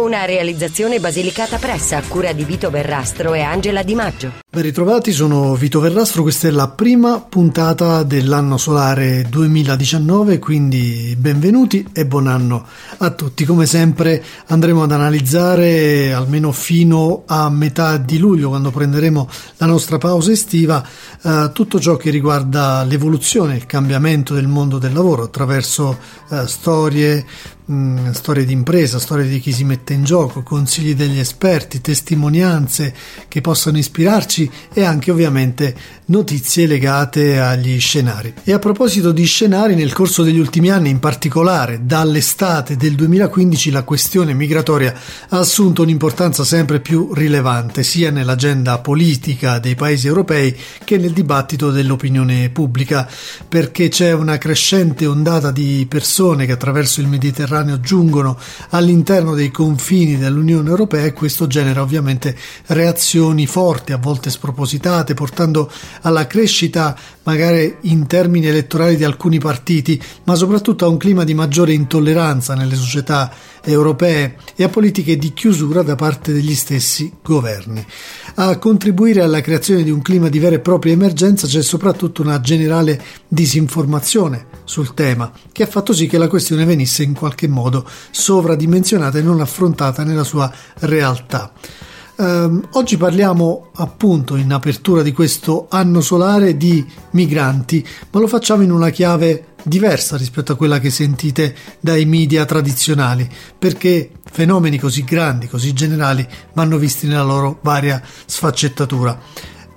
Una realizzazione basilicata pressa a cura di Vito Verrastro e Angela Di Maggio. Ben ritrovati, sono Vito Verrastro, questa è la prima puntata dell'anno solare 2019, quindi benvenuti e buon anno a tutti. Come sempre andremo ad analizzare almeno fino a metà di luglio, quando prenderemo la nostra pausa estiva, eh, tutto ciò che riguarda l'evoluzione, il cambiamento del mondo del lavoro attraverso eh, storie, mh, storie di impresa, storie di chi si mette in gioco, consigli degli esperti, testimonianze che possano ispirarci e anche ovviamente notizie legate agli scenari. E a proposito di scenari, nel corso degli ultimi anni, in particolare dall'estate del 2015, la questione migratoria ha assunto un'importanza sempre più rilevante sia nell'agenda politica dei paesi europei che nel dibattito dell'opinione pubblica, perché c'è una crescente ondata di persone che attraverso il Mediterraneo giungono all'interno dei confini dell'Unione Europea e questo genera ovviamente reazioni forti, a volte spropositate, portando alla crescita magari in termini elettorali di alcuni partiti, ma soprattutto a un clima di maggiore intolleranza nelle società europee e a politiche di chiusura da parte degli stessi governi. A contribuire alla creazione di un clima di vera e propria emergenza c'è soprattutto una generale disinformazione sul tema, che ha fatto sì che la questione venisse in qualche modo sovradimensionata e non affrontata nella sua realtà. Um, oggi parliamo appunto in apertura di questo anno solare di migranti, ma lo facciamo in una chiave diversa rispetto a quella che sentite dai media tradizionali, perché fenomeni così grandi, così generali, vanno visti nella loro varia sfaccettatura.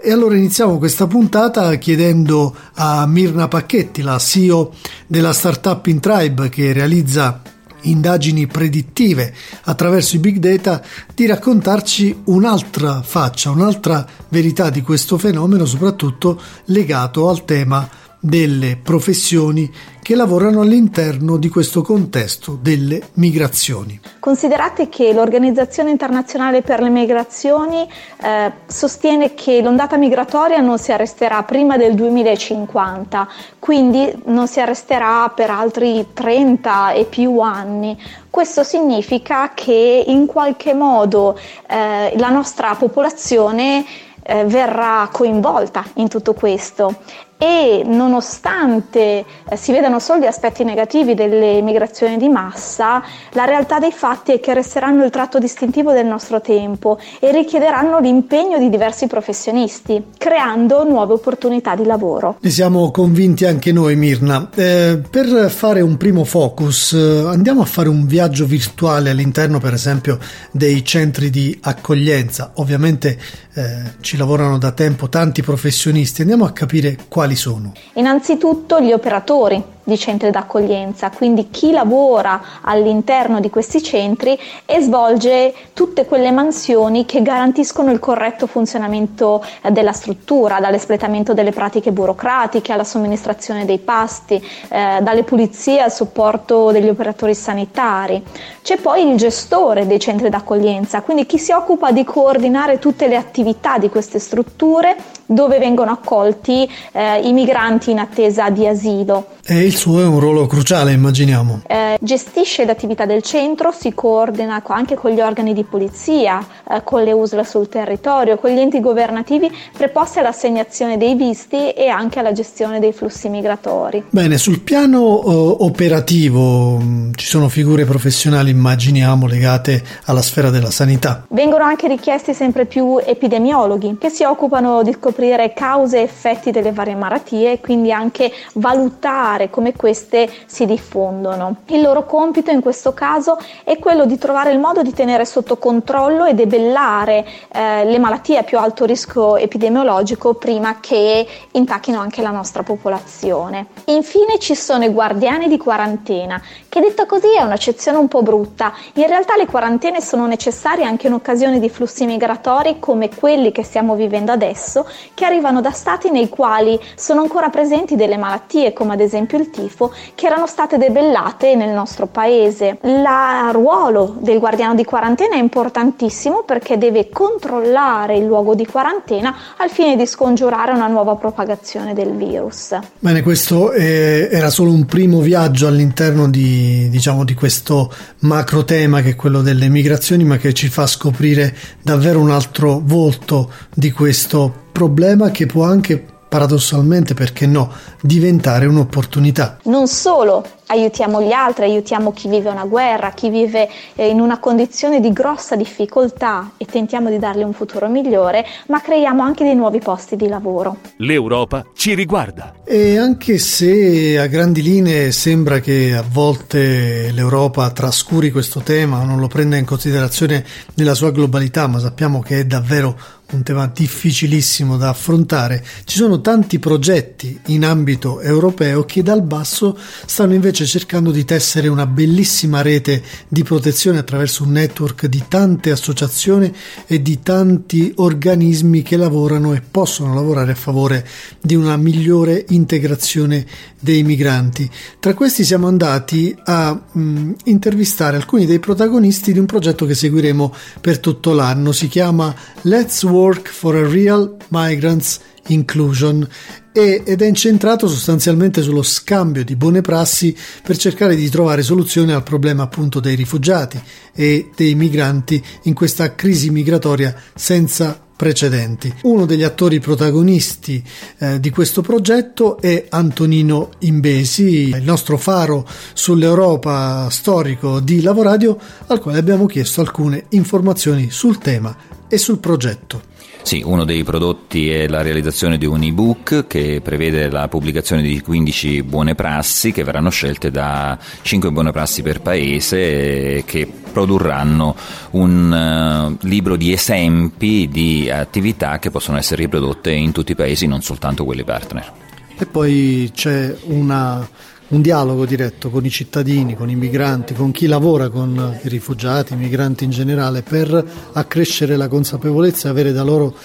E allora iniziamo questa puntata chiedendo a Mirna Pacchetti, la CEO della startup in Tribe che realizza indagini predittive attraverso i big data, di raccontarci un'altra faccia, un'altra verità di questo fenomeno, soprattutto legato al tema delle professioni che lavorano all'interno di questo contesto delle migrazioni. Considerate che l'Organizzazione internazionale per le migrazioni eh, sostiene che l'ondata migratoria non si arresterà prima del 2050, quindi non si arresterà per altri 30 e più anni. Questo significa che in qualche modo eh, la nostra popolazione eh, verrà coinvolta in tutto questo e nonostante eh, si vedano solo gli aspetti negativi delle migrazioni di massa, la realtà dei fatti è che resteranno il tratto distintivo del nostro tempo e richiederanno l'impegno di diversi professionisti, creando nuove opportunità di lavoro. Ne siamo convinti anche noi, Mirna. Eh, per fare un primo focus, eh, andiamo a fare un viaggio virtuale all'interno, per esempio, dei centri di accoglienza. Ovviamente eh, ci lavorano da tempo tanti professionisti, andiamo a capire quali quali sono? Innanzitutto gli operatori di centri d'accoglienza, quindi chi lavora all'interno di questi centri e svolge tutte quelle mansioni che garantiscono il corretto funzionamento eh, della struttura, dall'espletamento delle pratiche burocratiche alla somministrazione dei pasti, eh, dalle pulizie al supporto degli operatori sanitari. C'è poi il gestore dei centri d'accoglienza, quindi chi si occupa di coordinare tutte le attività di queste strutture dove vengono accolti eh, i migranti in attesa di asilo. E il suo è un ruolo cruciale, immaginiamo. Eh, gestisce l'attività del centro, si coordina anche con gli organi di polizia, eh, con le USL sul territorio, con gli enti governativi preposti all'assegnazione dei visti e anche alla gestione dei flussi migratori. Bene, sul piano uh, operativo mh, ci sono figure professionali, immaginiamo, legate alla sfera della sanità. Vengono anche richiesti sempre più epidemiologhi che si occupano di scoprire cause e effetti delle varie malattie e quindi anche valutare come queste si diffondono. Il loro compito in questo caso è quello di trovare il modo di tenere sotto controllo e debellare eh, le malattie a più alto rischio epidemiologico prima che intacchino anche la nostra popolazione. Infine ci sono i guardiani di quarantena che detta così è un'accezione un po' brutta. In realtà le quarantene sono necessarie anche in occasione di flussi migratori come quelli che stiamo vivendo adesso, che arrivano da stati nei quali sono ancora presenti delle malattie, come ad esempio il tifo, che erano state debellate nel nostro paese. Il ruolo del guardiano di quarantena è importantissimo perché deve controllare il luogo di quarantena al fine di scongiurare una nuova propagazione del virus. Bene, questo eh, era solo un primo viaggio all'interno di diciamo, di questo macro tema che è quello delle migrazioni, ma che ci fa scoprire davvero un altro volto di questo problema che può anche paradossalmente, perché no, diventare un'opportunità. Non solo aiutiamo gli altri, aiutiamo chi vive una guerra, chi vive eh, in una condizione di grossa difficoltà e tentiamo di dargli un futuro migliore, ma creiamo anche dei nuovi posti di lavoro. L'Europa ci riguarda. E anche se a grandi linee sembra che a volte l'Europa trascuri questo tema, non lo prenda in considerazione nella sua globalità, ma sappiamo che è davvero un tema difficilissimo da affrontare, ci sono tanti progetti in ambito europeo che dal basso stanno invece cercando di tessere una bellissima rete di protezione attraverso un network di tante associazioni e di tanti organismi che lavorano e possono lavorare a favore di una migliore integrazione dei migranti. Tra questi siamo andati a mh, intervistare alcuni dei protagonisti di un progetto che seguiremo per tutto l'anno, si chiama Let's Work Work for a Real Migrants Inclusion ed è incentrato sostanzialmente sullo scambio di buone prassi per cercare di trovare soluzioni al problema appunto dei rifugiati e dei migranti in questa crisi migratoria senza precedenti. Uno degli attori protagonisti eh, di questo progetto è Antonino Imbesi, il nostro faro sull'Europa storico di Lavoradio, al quale abbiamo chiesto alcune informazioni sul tema e sul progetto. Sì, uno dei prodotti è la realizzazione di un ebook che prevede la pubblicazione di 15 buone prassi che verranno scelte da 5 buone prassi per paese che produrranno un uh, libro di esempi di attività che possono essere riprodotte in tutti i paesi, non soltanto quelli partner. E poi c'è una un dialogo diretto con i cittadini, con i migranti, con chi lavora con i rifugiati, i migranti in generale, per accrescere la consapevolezza e avere da loro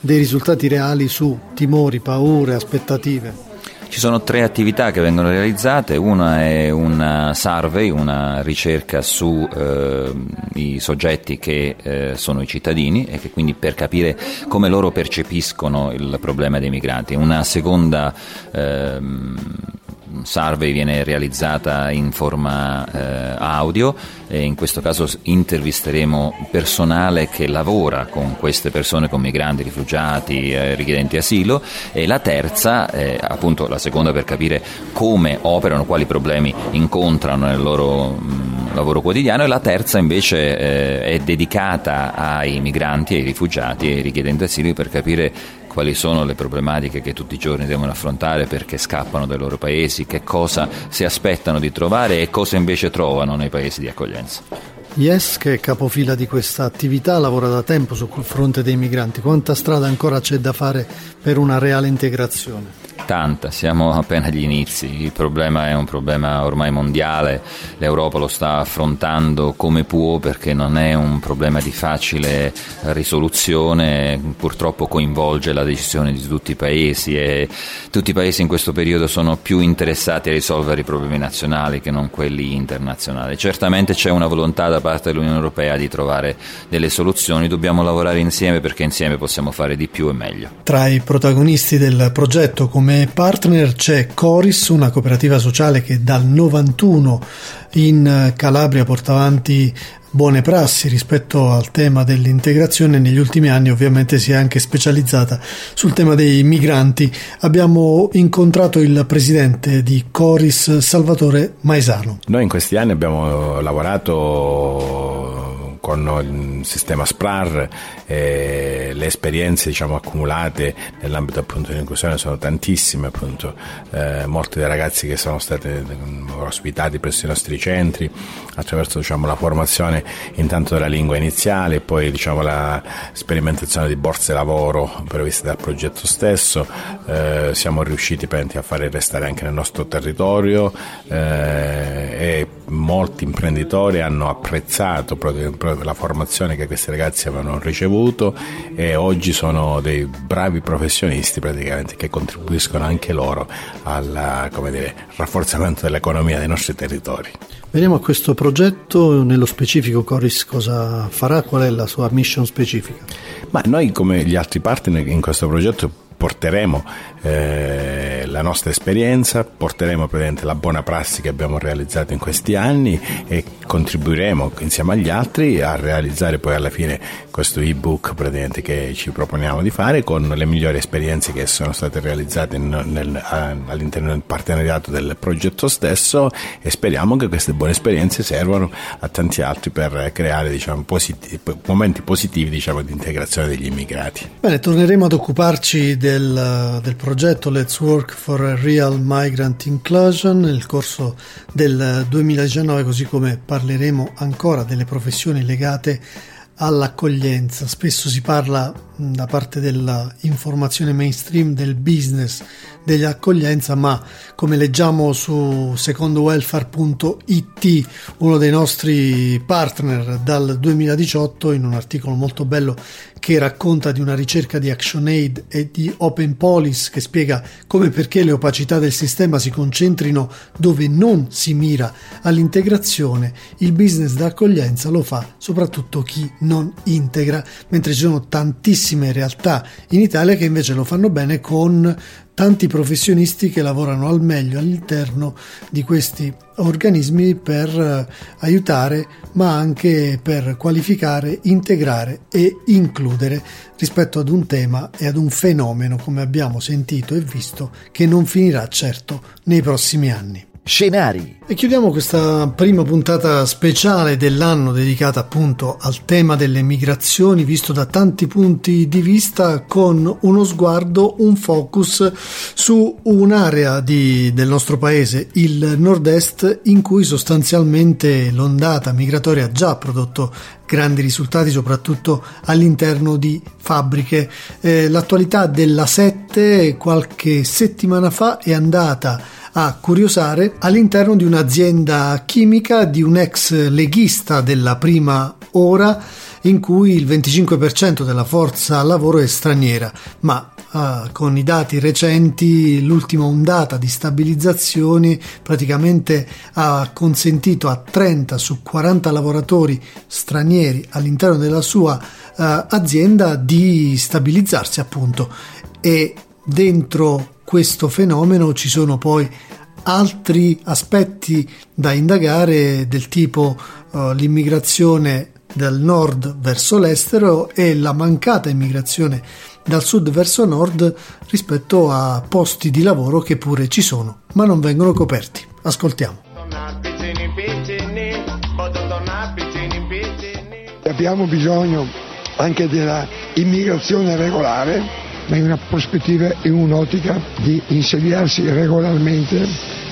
dei risultati reali su timori, paure, aspettative. Ci sono tre attività che vengono realizzate, una è una survey, una ricerca sui eh, soggetti che eh, sono i cittadini e che quindi per capire come loro percepiscono il problema dei migranti, una seconda eh, survey viene realizzata in forma eh, audio e in questo caso intervisteremo personale che lavora con queste persone, con migranti, rifugiati, eh, richiedenti asilo. E la terza, eh, appunto la seconda per capire come operano, quali problemi incontrano nel loro mh, lavoro quotidiano. E la terza invece eh, è dedicata ai migranti, ai rifugiati e ai richiedenti asilo per capire quali sono le problematiche che tutti i giorni devono affrontare perché scappano dai loro paesi, che cosa si aspettano di trovare e cosa invece trovano nei paesi di accoglienza. Yes, che è capofila di questa attività, lavora da tempo sul fronte dei migranti. Quanta strada ancora c'è da fare per una reale integrazione? Tanta, siamo appena agli inizi, il problema è un problema ormai mondiale, l'Europa lo sta affrontando come può perché non è un problema di facile risoluzione, purtroppo coinvolge la decisione di tutti i paesi e tutti i paesi in questo periodo sono più interessati a risolvere i problemi nazionali che non quelli internazionali. Certamente c'è una volontà da parte dell'Unione Europea di trovare delle soluzioni, dobbiamo lavorare insieme perché insieme possiamo fare di più e meglio. Tra i protagonisti del progetto come come partner c'è Coris, una cooperativa sociale che dal 91 in Calabria porta avanti buone prassi rispetto al tema dell'integrazione. Negli ultimi anni ovviamente si è anche specializzata sul tema dei migranti. Abbiamo incontrato il presidente di Coris Salvatore Maesano noi in questi anni abbiamo lavorato con sistema SPRAR eh, le esperienze diciamo, accumulate nell'ambito appunto dell'inclusione sono tantissime, appunto, eh, molti dei ragazzi che sono stati ospitati presso i nostri centri attraverso diciamo, la formazione intanto della lingua iniziale e poi diciamo, la sperimentazione di borse lavoro previste dal progetto stesso, eh, siamo riusciti a fare restare anche nel nostro territorio eh, e molti imprenditori hanno apprezzato proprio la formazione che questi ragazzi avevano ricevuto e oggi sono dei bravi professionisti praticamente che contribuiscono anche loro al rafforzamento dell'economia dei nostri territori. Veniamo a questo progetto, nello specifico Coris cosa farà, qual è la sua mission specifica? Ma noi come gli altri partner in questo progetto porteremo eh, la nostra esperienza, porteremo presente la buona prassi che abbiamo realizzato in questi anni e contribuiremo insieme agli altri a realizzare poi alla fine questo ebook praticamente che ci proponiamo di fare con le migliori esperienze che sono state realizzate in, nel, all'interno del partenariato del progetto stesso e speriamo che queste buone esperienze servano a tanti altri per creare diciamo, positivi, momenti positivi diciamo, di integrazione degli immigrati. Bene, torneremo ad occuparci del, del progetto progetto Let's Work for a Real Migrant Inclusion nel corso del 2019, così come parleremo ancora delle professioni legate all'accoglienza. Spesso si parla da parte dell'informazione mainstream del business dell'accoglienza, ma come leggiamo su secondowelfare.it, uno dei nostri partner dal 2018, in un articolo molto bello che racconta di una ricerca di ActionAid e di Open Police che spiega come e perché le opacità del sistema si concentrino dove non si mira all'integrazione, il business d'accoglienza lo fa soprattutto chi non integra, mentre ci sono tantissime realtà in Italia che invece lo fanno bene con tanti professionisti che lavorano al meglio all'interno di questi organismi per eh, aiutare ma anche per qualificare, integrare e includere rispetto ad un tema e ad un fenomeno come abbiamo sentito e visto che non finirà certo nei prossimi anni. Scenari. E chiudiamo questa prima puntata speciale dell'anno dedicata appunto al tema delle migrazioni visto da tanti punti di vista con uno sguardo, un focus su un'area di, del nostro paese, il nord-est, in cui sostanzialmente l'ondata migratoria ha già prodotto grandi risultati soprattutto all'interno di fabbriche. Eh, l'attualità della 7 qualche settimana fa è andata a curiosare all'interno di un'azienda chimica di un ex leghista della prima ora in cui il 25% della forza lavoro è straniera, ma Uh, con i dati recenti l'ultima ondata di stabilizzazioni praticamente ha consentito a 30 su 40 lavoratori stranieri all'interno della sua uh, azienda di stabilizzarsi appunto. E dentro questo fenomeno ci sono poi altri aspetti da indagare del tipo uh, l'immigrazione dal nord verso l'estero e la mancata immigrazione dal sud verso nord rispetto a posti di lavoro che pure ci sono ma non vengono coperti. Ascoltiamo. Abbiamo bisogno anche della immigrazione regolare, ma in una prospettiva e un'ottica di insediarsi regolarmente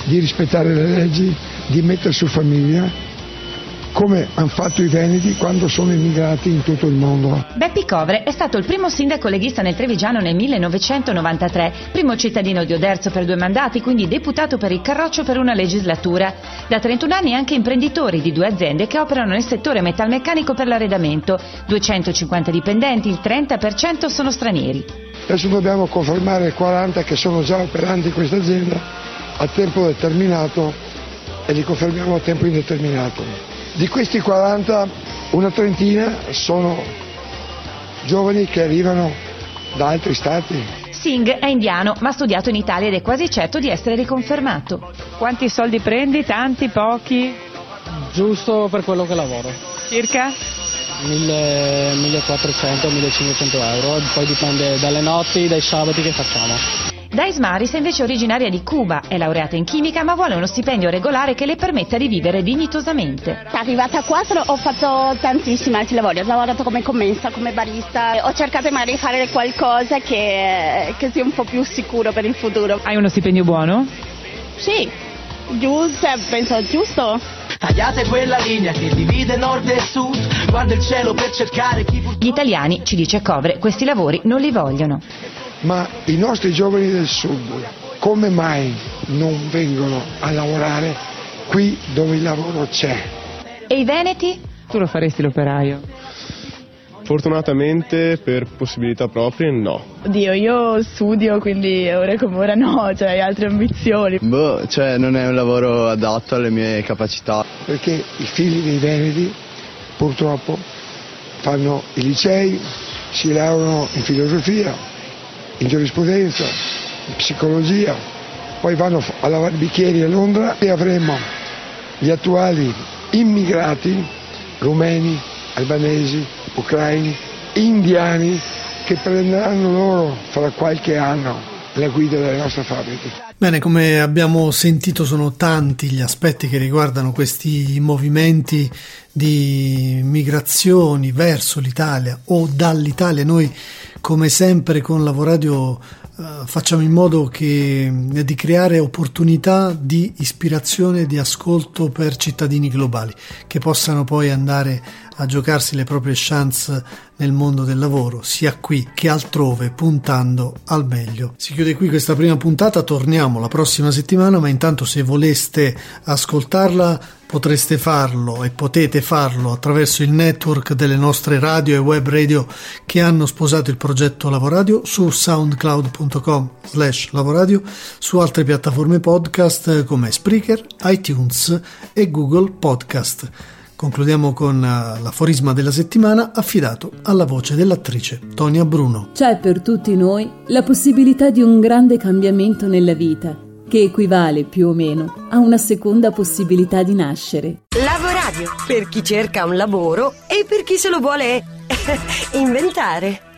di rispettare le leggi, di mettere su famiglia, come hanno fatto i Veneti quando sono immigrati in tutto il mondo. Beppi Covre è stato il primo sindaco leghista nel Trevigiano nel 1993, primo cittadino di Oderzo per due mandati, quindi deputato per il Carroccio per una legislatura. Da 31 anni anche imprenditore di due aziende che operano nel settore metalmeccanico per l'arredamento. 250 dipendenti, il 30% sono stranieri. Adesso dobbiamo confermare 40 che sono già operanti in questa azienda a tempo determinato e li confermiamo a tempo indeterminato. Di questi 40, una trentina sono giovani che arrivano da altri stati. Singh è indiano, ma ha studiato in Italia ed è quasi certo di essere riconfermato. Quanti soldi prendi? Tanti? Pochi? Giusto per quello che lavoro. Circa? 1400-1500 euro, poi dipende dalle notti, dai sabati che facciamo. Dais Maris è invece originaria di Cuba, è laureata in chimica ma vuole uno stipendio regolare che le permetta di vivere dignitosamente. Arrivata qua ho fatto tantissimi altri lavori, ho lavorato come commessa, come barista, ho cercato magari di fare qualcosa che, che sia un po' più sicuro per il futuro. Hai uno stipendio buono? Sì, giusto, penso giusto. Tagliate quella linea che divide nord e sud, guarda il cielo per cercare chi... Gli italiani, ci dice Covre, questi lavori non li vogliono. Ma i nostri giovani del sud come mai non vengono a lavorare qui dove il lavoro c'è? E i veneti? Tu lo faresti l'operaio? Fortunatamente per possibilità proprie no. Oddio, io studio, quindi ora come ora no, cioè altre ambizioni. Boh, cioè non è un lavoro adatto alle mie capacità. Perché i figli dei veneti purtroppo fanno i licei, si laureano in filosofia, in giurisprudenza, in psicologia, poi vanno a lavare bicchieri a Londra e avremo gli attuali immigrati rumeni, albanesi, ucraini, indiani che prenderanno loro fra qualche anno la guida delle nostre fabbriche. Bene, come abbiamo sentito sono tanti gli aspetti che riguardano questi movimenti di migrazioni verso l'Italia o dall'Italia. Noi come sempre con Lavoradio eh, facciamo in modo che, eh, di creare opportunità di ispirazione e di ascolto per cittadini globali che possano poi andare a giocarsi le proprie chance nel mondo del lavoro, sia qui che altrove, puntando al meglio. Si chiude qui questa prima puntata, torniamo la prossima settimana, ma intanto se voleste ascoltarla potreste farlo e potete farlo attraverso il network delle nostre radio e web radio che hanno sposato il progetto Lavoradio su soundcloud.com slash lavoradio, su altre piattaforme podcast come Spreaker, iTunes e Google Podcast. Concludiamo con eh, l'aforisma della settimana affidato alla voce dell'attrice Tonia Bruno. C'è per tutti noi la possibilità di un grande cambiamento nella vita, che equivale più o meno a una seconda possibilità di nascere. Lavoradio, per chi cerca un lavoro e per chi se lo vuole inventare.